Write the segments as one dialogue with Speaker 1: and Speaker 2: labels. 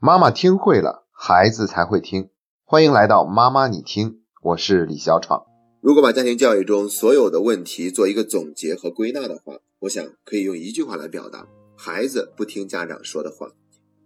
Speaker 1: 妈妈听会了，孩子才会听。欢迎来到妈妈你听，我是李小闯。
Speaker 2: 如果把家庭教育中所有的问题做一个总结和归纳的话，我想可以用一句话来表达：孩子不听家长说的话。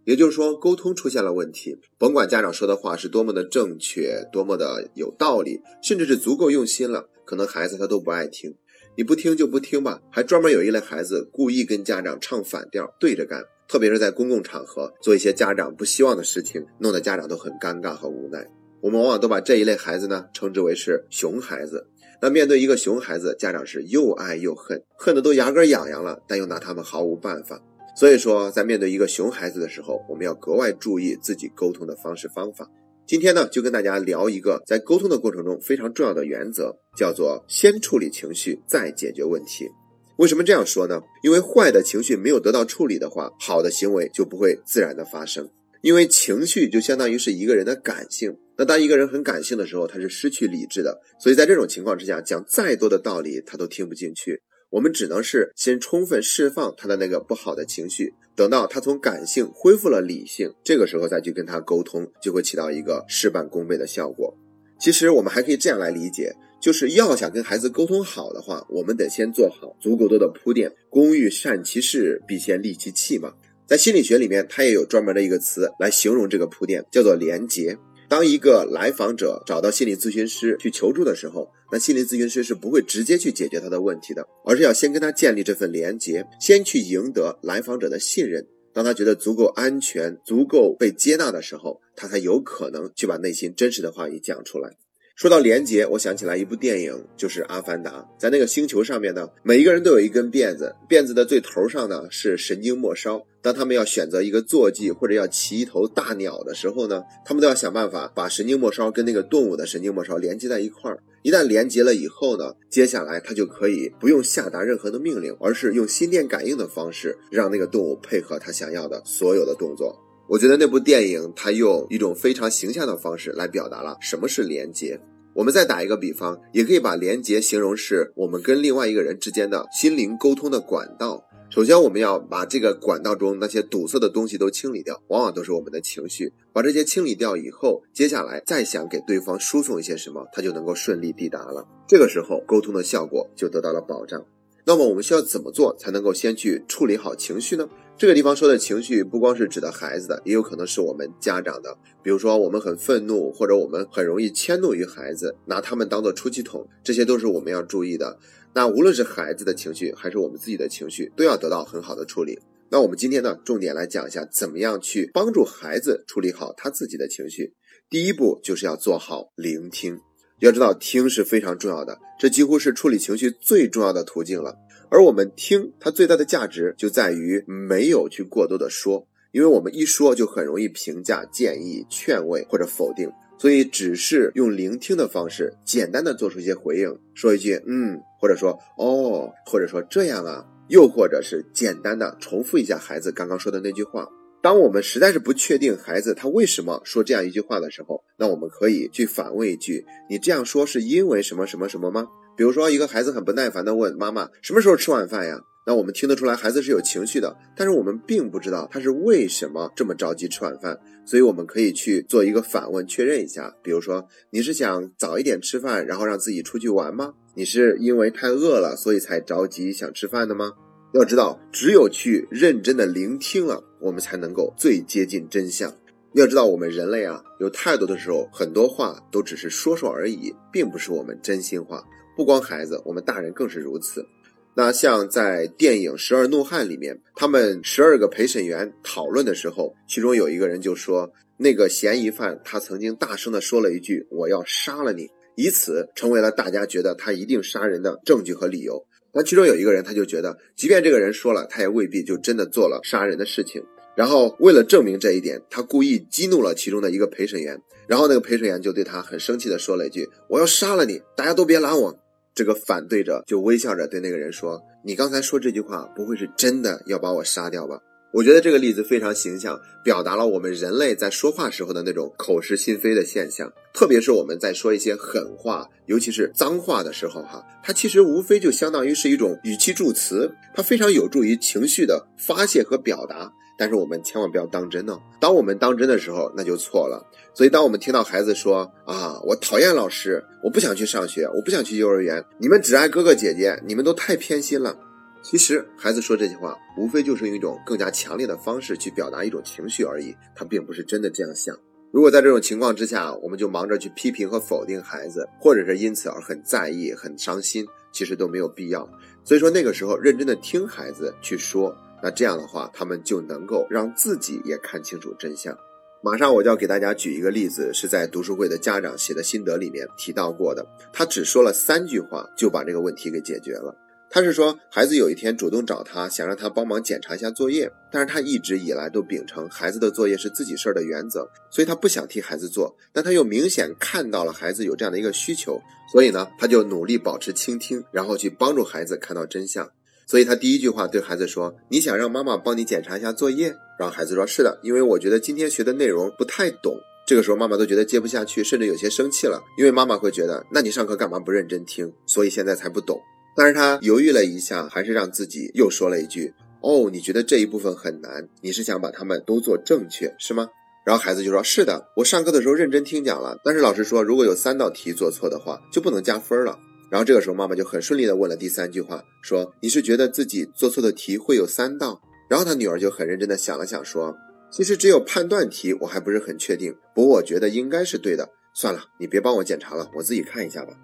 Speaker 2: 也就是说，沟通出现了问题，甭管家长说的话是多么的正确，多么的有道理，甚至是足够用心了，可能孩子他都不爱听。你不听就不听吧，还专门有一类孩子故意跟家长唱反调，对着干。特别是在公共场合做一些家长不希望的事情，弄得家长都很尴尬和无奈。我们往往都把这一类孩子呢称之为是熊孩子。那面对一个熊孩子，家长是又爱又恨，恨得都牙根痒痒了，但又拿他们毫无办法。所以说，在面对一个熊孩子的时候，我们要格外注意自己沟通的方式方法。今天呢，就跟大家聊一个在沟通的过程中非常重要的原则，叫做先处理情绪，再解决问题。为什么这样说呢？因为坏的情绪没有得到处理的话，好的行为就不会自然的发生。因为情绪就相当于是一个人的感性，那当一个人很感性的时候，他是失去理智的。所以在这种情况之下，讲再多的道理他都听不进去。我们只能是先充分释放他的那个不好的情绪，等到他从感性恢复了理性，这个时候再去跟他沟通，就会起到一个事半功倍的效果。其实我们还可以这样来理解。就是要想跟孩子沟通好的话，我们得先做好足够多的铺垫。工欲善其事，必先利其器嘛。在心理学里面，它也有专门的一个词来形容这个铺垫，叫做连结。当一个来访者找到心理咨询师去求助的时候，那心理咨询师是不会直接去解决他的问题的，而是要先跟他建立这份连结，先去赢得来访者的信任。当他觉得足够安全、足够被接纳的时候，他才有可能去把内心真实的话语讲出来。说到连接，我想起来一部电影，就是《阿凡达》。在那个星球上面呢，每一个人都有一根辫子，辫子的最头上呢是神经末梢。当他们要选择一个坐骑或者要骑一头大鸟的时候呢，他们都要想办法把神经末梢跟那个动物的神经末梢连接在一块儿。一旦连接了以后呢，接下来他就可以不用下达任何的命令，而是用心电感应的方式，让那个动物配合他想要的所有的动作。我觉得那部电影它用一种非常形象的方式来表达了什么是连接。我们再打一个比方，也可以把连接形容是我们跟另外一个人之间的心灵沟通的管道。首先，我们要把这个管道中那些堵塞的东西都清理掉，往往都是我们的情绪。把这些清理掉以后，接下来再想给对方输送一些什么，他就能够顺利抵达了。这个时候，沟通的效果就得到了保障。那么我们需要怎么做才能够先去处理好情绪呢？这个地方说的情绪不光是指的孩子的，也有可能是我们家长的。比如说我们很愤怒，或者我们很容易迁怒于孩子，拿他们当做出气筒，这些都是我们要注意的。那无论是孩子的情绪，还是我们自己的情绪，都要得到很好的处理。那我们今天呢，重点来讲一下怎么样去帮助孩子处理好他自己的情绪。第一步就是要做好聆听。要知道，听是非常重要的，这几乎是处理情绪最重要的途径了。而我们听，它最大的价值就在于没有去过多的说，因为我们一说就很容易评价、建议、劝慰或者否定，所以只是用聆听的方式，简单的做出一些回应，说一句嗯，或者说哦，或者说这样啊，又或者是简单的重复一下孩子刚刚说的那句话。当我们实在是不确定孩子他为什么说这样一句话的时候，那我们可以去反问一句：“你这样说是因为什么什么什么吗？”比如说，一个孩子很不耐烦地问妈妈：“什么时候吃晚饭呀？”那我们听得出来孩子是有情绪的，但是我们并不知道他是为什么这么着急吃晚饭，所以我们可以去做一个反问确认一下。比如说，你是想早一点吃饭，然后让自己出去玩吗？你是因为太饿了，所以才着急想吃饭的吗？要知道，只有去认真的聆听了。我们才能够最接近真相。要知道，我们人类啊，有太多的时候，很多话都只是说说而已，并不是我们真心话。不光孩子，我们大人更是如此。那像在电影《十二怒汉》里面，他们十二个陪审员讨论的时候，其中有一个人就说，那个嫌疑犯他曾经大声的说了一句：“我要杀了你”，以此成为了大家觉得他一定杀人的证据和理由。那其中有一个人，他就觉得，即便这个人说了，他也未必就真的做了杀人的事情。然后为了证明这一点，他故意激怒了其中的一个陪审员。然后那个陪审员就对他很生气的说了一句：“我要杀了你！大家都别拦我！”这个反对者就微笑着对那个人说：“你刚才说这句话，不会是真的要把我杀掉吧？”我觉得这个例子非常形象，表达了我们人类在说话时候的那种口是心非的现象。特别是我们在说一些狠话，尤其是脏话的时候，哈，它其实无非就相当于是一种语气助词，它非常有助于情绪的发泄和表达。但是我们千万不要当真哦。当我们当真的时候，那就错了。所以，当我们听到孩子说啊，我讨厌老师，我不想去上学，我不想去幼儿园，你们只爱哥哥姐姐，你们都太偏心了。其实，孩子说这些话，无非就是用一种更加强烈的方式去表达一种情绪而已，他并不是真的这样想。如果在这种情况之下，我们就忙着去批评和否定孩子，或者是因此而很在意、很伤心，其实都没有必要。所以说，那个时候认真的听孩子去说，那这样的话，他们就能够让自己也看清楚真相。马上我就要给大家举一个例子，是在读书会的家长写的心得里面提到过的。他只说了三句话，就把这个问题给解决了。他是说，孩子有一天主动找他，想让他帮忙检查一下作业，但是他一直以来都秉承孩子的作业是自己事儿的原则，所以他不想替孩子做。但他又明显看到了孩子有这样的一个需求，所以呢，他就努力保持倾听，然后去帮助孩子看到真相。所以他第一句话对孩子说：“你想让妈妈帮你检查一下作业？”然后孩子说：“是的，因为我觉得今天学的内容不太懂。”这个时候妈妈都觉得接不下去，甚至有些生气了，因为妈妈会觉得：“那你上课干嘛不认真听？所以现在才不懂。”但是他犹豫了一下，还是让自己又说了一句：“哦，你觉得这一部分很难？你是想把他们都做正确，是吗？”然后孩子就说：“是的，我上课的时候认真听讲了，但是老师说，如果有三道题做错的话，就不能加分了。”然后这个时候妈妈就很顺利的问了第三句话，说：“你是觉得自己做错的题会有三道？”然后他女儿就很认真的想了想，说：“其实只有判断题，我还不是很确定，不过我觉得应该是对的。算了，你别帮我检查了，我自己看一下吧。”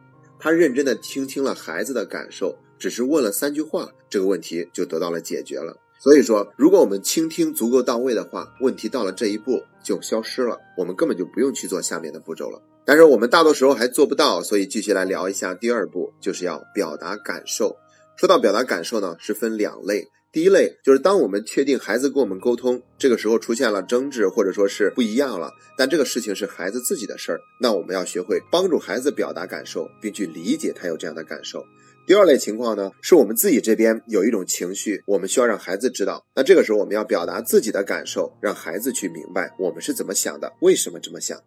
Speaker 2: 他认真的倾听了孩子的感受，只是问了三句话，这个问题就得到了解决了。所以说，如果我们倾听足够到位的话，问题到了这一步就消失了，我们根本就不用去做下面的步骤了。但是我们大多时候还做不到，所以继续来聊一下第二步，就是要表达感受。说到表达感受呢，是分两类。第一类就是当我们确定孩子跟我们沟通，这个时候出现了争执或者说是不一样了，但这个事情是孩子自己的事儿，那我们要学会帮助孩子表达感受，并去理解他有这样的感受。第二类情况呢，是我们自己这边有一种情绪，我们需要让孩子知道，那这个时候我们要表达自己的感受，让孩子去明白我们是怎么想的，为什么这么想。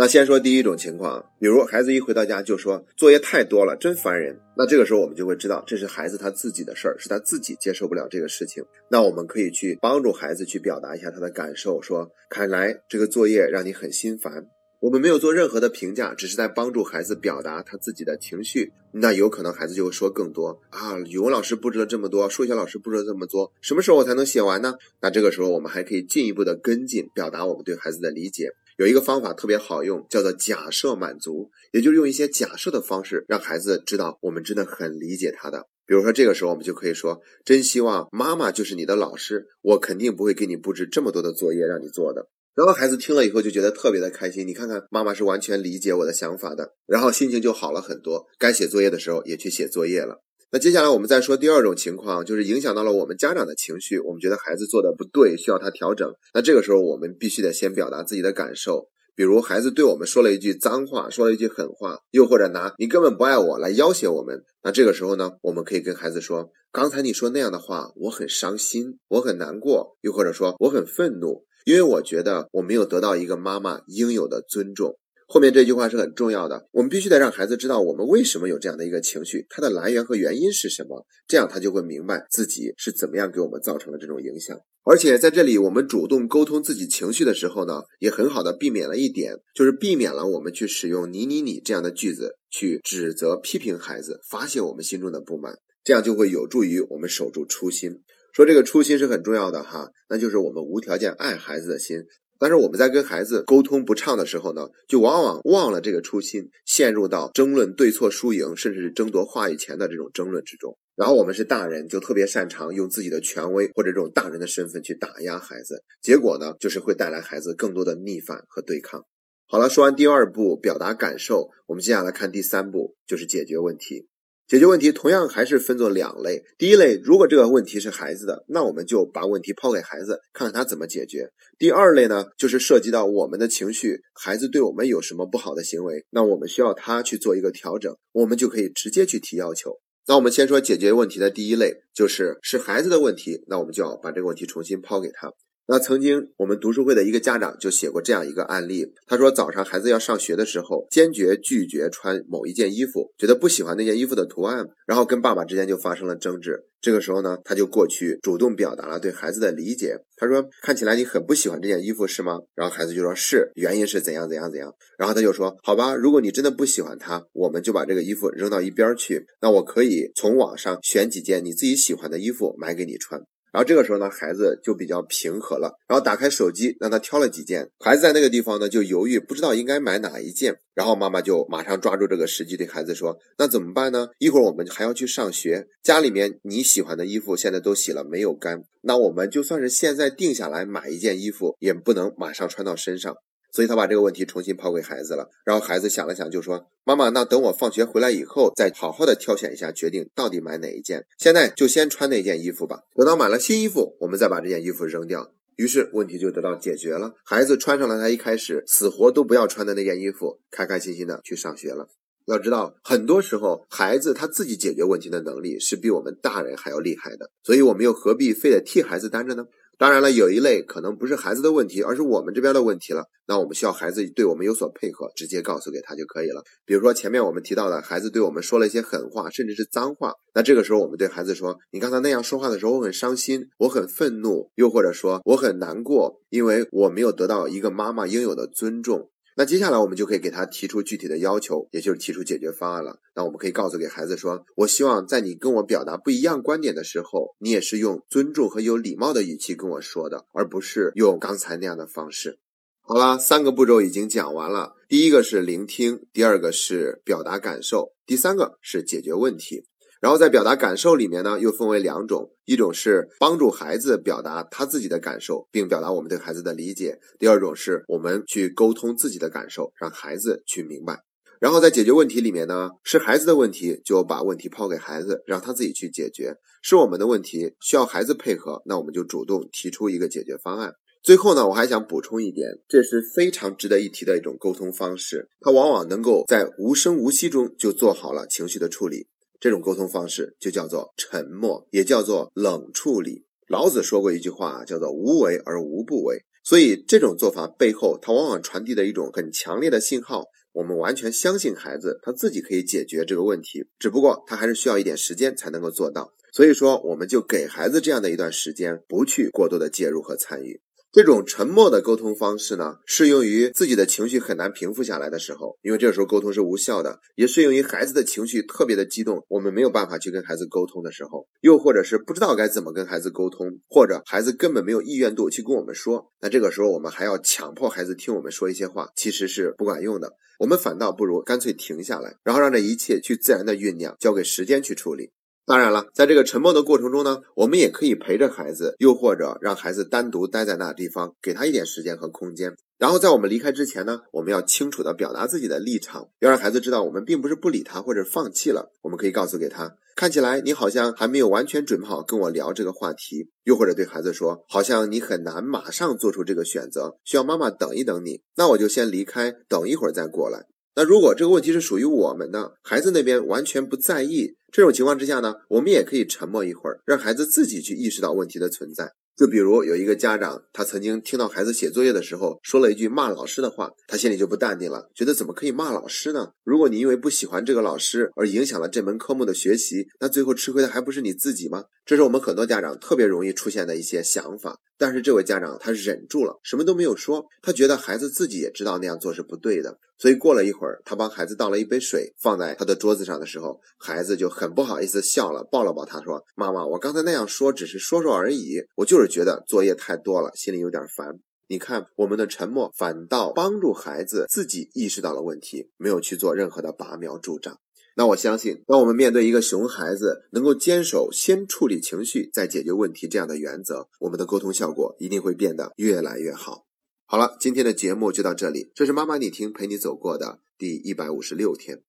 Speaker 2: 那先说第一种情况，比如孩子一回到家就说作业太多了，真烦人。那这个时候我们就会知道，这是孩子他自己的事儿，是他自己接受不了这个事情。那我们可以去帮助孩子去表达一下他的感受，说看来这个作业让你很心烦。我们没有做任何的评价，只是在帮助孩子表达他自己的情绪。那有可能孩子就会说更多啊，语文老师布置了这么多，数学老师布置了这么多，什么时候我才能写完呢？那这个时候我们还可以进一步的跟进，表达我们对孩子的理解。有一个方法特别好用，叫做假设满足，也就是用一些假设的方式，让孩子知道我们真的很理解他的。比如说，这个时候我们就可以说：“真希望妈妈就是你的老师，我肯定不会给你布置这么多的作业让你做的。”然后孩子听了以后就觉得特别的开心。你看看，妈妈是完全理解我的想法的，然后心情就好了很多。该写作业的时候也去写作业了。那接下来我们再说第二种情况，就是影响到了我们家长的情绪，我们觉得孩子做的不对，需要他调整。那这个时候我们必须得先表达自己的感受，比如孩子对我们说了一句脏话，说了一句狠话，又或者拿你根本不爱我来要挟我们。那这个时候呢，我们可以跟孩子说，刚才你说那样的话，我很伤心，我很难过，又或者说我很愤怒，因为我觉得我没有得到一个妈妈应有的尊重。后面这句话是很重要的，我们必须得让孩子知道我们为什么有这样的一个情绪，它的来源和原因是什么，这样他就会明白自己是怎么样给我们造成了这种影响。而且在这里，我们主动沟通自己情绪的时候呢，也很好的避免了一点，就是避免了我们去使用你你你这样的句子去指责批评孩子，发泄我们心中的不满，这样就会有助于我们守住初心。说这个初心是很重要的哈，那就是我们无条件爱孩子的心。但是我们在跟孩子沟通不畅的时候呢，就往往忘了这个初心，陷入到争论对错输赢，甚至是争夺话语权的这种争论之中。然后我们是大人，就特别擅长用自己的权威或者这种大人的身份去打压孩子，结果呢，就是会带来孩子更多的逆反和对抗。好了，说完第二步表达感受，我们接下来看第三步，就是解决问题。解决问题同样还是分作两类。第一类，如果这个问题是孩子的，那我们就把问题抛给孩子，看看他怎么解决。第二类呢，就是涉及到我们的情绪，孩子对我们有什么不好的行为，那我们需要他去做一个调整，我们就可以直接去提要求。那我们先说解决问题的第一类，就是是孩子的问题，那我们就要把这个问题重新抛给他。那曾经我们读书会的一个家长就写过这样一个案例，他说早上孩子要上学的时候，坚决拒绝穿某一件衣服，觉得不喜欢那件衣服的图案，然后跟爸爸之间就发生了争执。这个时候呢，他就过去主动表达了对孩子的理解。他说：“看起来你很不喜欢这件衣服是吗？”然后孩子就说：“是，原因是怎样怎样怎样。”然后他就说：“好吧，如果你真的不喜欢它，我们就把这个衣服扔到一边去。那我可以从网上选几件你自己喜欢的衣服买给你穿。”然后这个时候呢，孩子就比较平和了。然后打开手机，让他挑了几件。孩子在那个地方呢，就犹豫，不知道应该买哪一件。然后妈妈就马上抓住这个时机，对孩子说：“那怎么办呢？一会儿我们还要去上学，家里面你喜欢的衣服现在都洗了，没有干。那我们就算是现在定下来买一件衣服，也不能马上穿到身上。”所以他把这个问题重新抛给孩子了，然后孩子想了想，就说：“妈妈，那等我放学回来以后，再好好的挑选一下，决定到底买哪一件。现在就先穿那件衣服吧，等到买了新衣服，我们再把这件衣服扔掉。”于是问题就得到解决了，孩子穿上了他一开始死活都不要穿的那件衣服，开开心心的去上学了。要知道，很多时候孩子他自己解决问题的能力是比我们大人还要厉害的，所以我们又何必非得替孩子担着呢？当然了，有一类可能不是孩子的问题，而是我们这边的问题了。那我们需要孩子对我们有所配合，直接告诉给他就可以了。比如说前面我们提到的，孩子对我们说了一些狠话，甚至是脏话，那这个时候我们对孩子说：“你刚才那样说话的时候，我很伤心，我很愤怒，又或者说我很难过，因为我没有得到一个妈妈应有的尊重。”那接下来我们就可以给他提出具体的要求，也就是提出解决方案了。那我们可以告诉给孩子说：“我希望在你跟我表达不一样观点的时候，你也是用尊重和有礼貌的语气跟我说的，而不是用刚才那样的方式。”好了，三个步骤已经讲完了。第一个是聆听，第二个是表达感受，第三个是解决问题。然后在表达感受里面呢，又分为两种，一种是帮助孩子表达他自己的感受，并表达我们对孩子的理解；第二种是我们去沟通自己的感受，让孩子去明白。然后在解决问题里面呢，是孩子的问题，就把问题抛给孩子，让他自己去解决；是我们的问题，需要孩子配合，那我们就主动提出一个解决方案。最后呢，我还想补充一点，这是非常值得一提的一种沟通方式，它往往能够在无声无息中就做好了情绪的处理。这种沟通方式就叫做沉默，也叫做冷处理。老子说过一句话，叫做“无为而无不为”。所以这种做法背后，它往往传递的一种很强烈的信号：我们完全相信孩子，他自己可以解决这个问题，只不过他还是需要一点时间才能够做到。所以说，我们就给孩子这样的一段时间，不去过多的介入和参与。这种沉默的沟通方式呢，适用于自己的情绪很难平复下来的时候，因为这个时候沟通是无效的；也适用于孩子的情绪特别的激动，我们没有办法去跟孩子沟通的时候，又或者是不知道该怎么跟孩子沟通，或者孩子根本没有意愿度去跟我们说，那这个时候我们还要强迫孩子听我们说一些话，其实是不管用的。我们反倒不如干脆停下来，然后让这一切去自然的酝酿，交给时间去处理。当然了，在这个沉默的过程中呢，我们也可以陪着孩子，又或者让孩子单独待在那地方，给他一点时间和空间。然后在我们离开之前呢，我们要清楚的表达自己的立场，要让孩子知道我们并不是不理他或者放弃了。我们可以告诉给他，看起来你好像还没有完全准备好跟我聊这个话题，又或者对孩子说，好像你很难马上做出这个选择，需要妈妈等一等你，那我就先离开，等一会儿再过来。那如果这个问题是属于我们的孩子那边完全不在意，这种情况之下呢，我们也可以沉默一会儿，让孩子自己去意识到问题的存在。就比如有一个家长，他曾经听到孩子写作业的时候说了一句骂老师的话，他心里就不淡定了，觉得怎么可以骂老师呢？如果你因为不喜欢这个老师而影响了这门科目的学习，那最后吃亏的还不是你自己吗？这是我们很多家长特别容易出现的一些想法。但是这位家长他忍住了，什么都没有说，他觉得孩子自己也知道那样做是不对的，所以过了一会儿，他帮孩子倒了一杯水放在他的桌子上的时候，孩子就很不好意思笑了，抱了抱他说：“妈妈，我刚才那样说只是说说而已，我就是觉得作业太多了，心里有点烦。”你看，我们的沉默反倒帮助孩子自己意识到了问题，没有去做任何的拔苗助长。那我相信，当我们面对一个熊孩子，能够坚守先处理情绪再解决问题这样的原则，我们的沟通效果一定会变得越来越好。好了，今天的节目就到这里，这是妈妈你听陪你走过的第一百五十六天。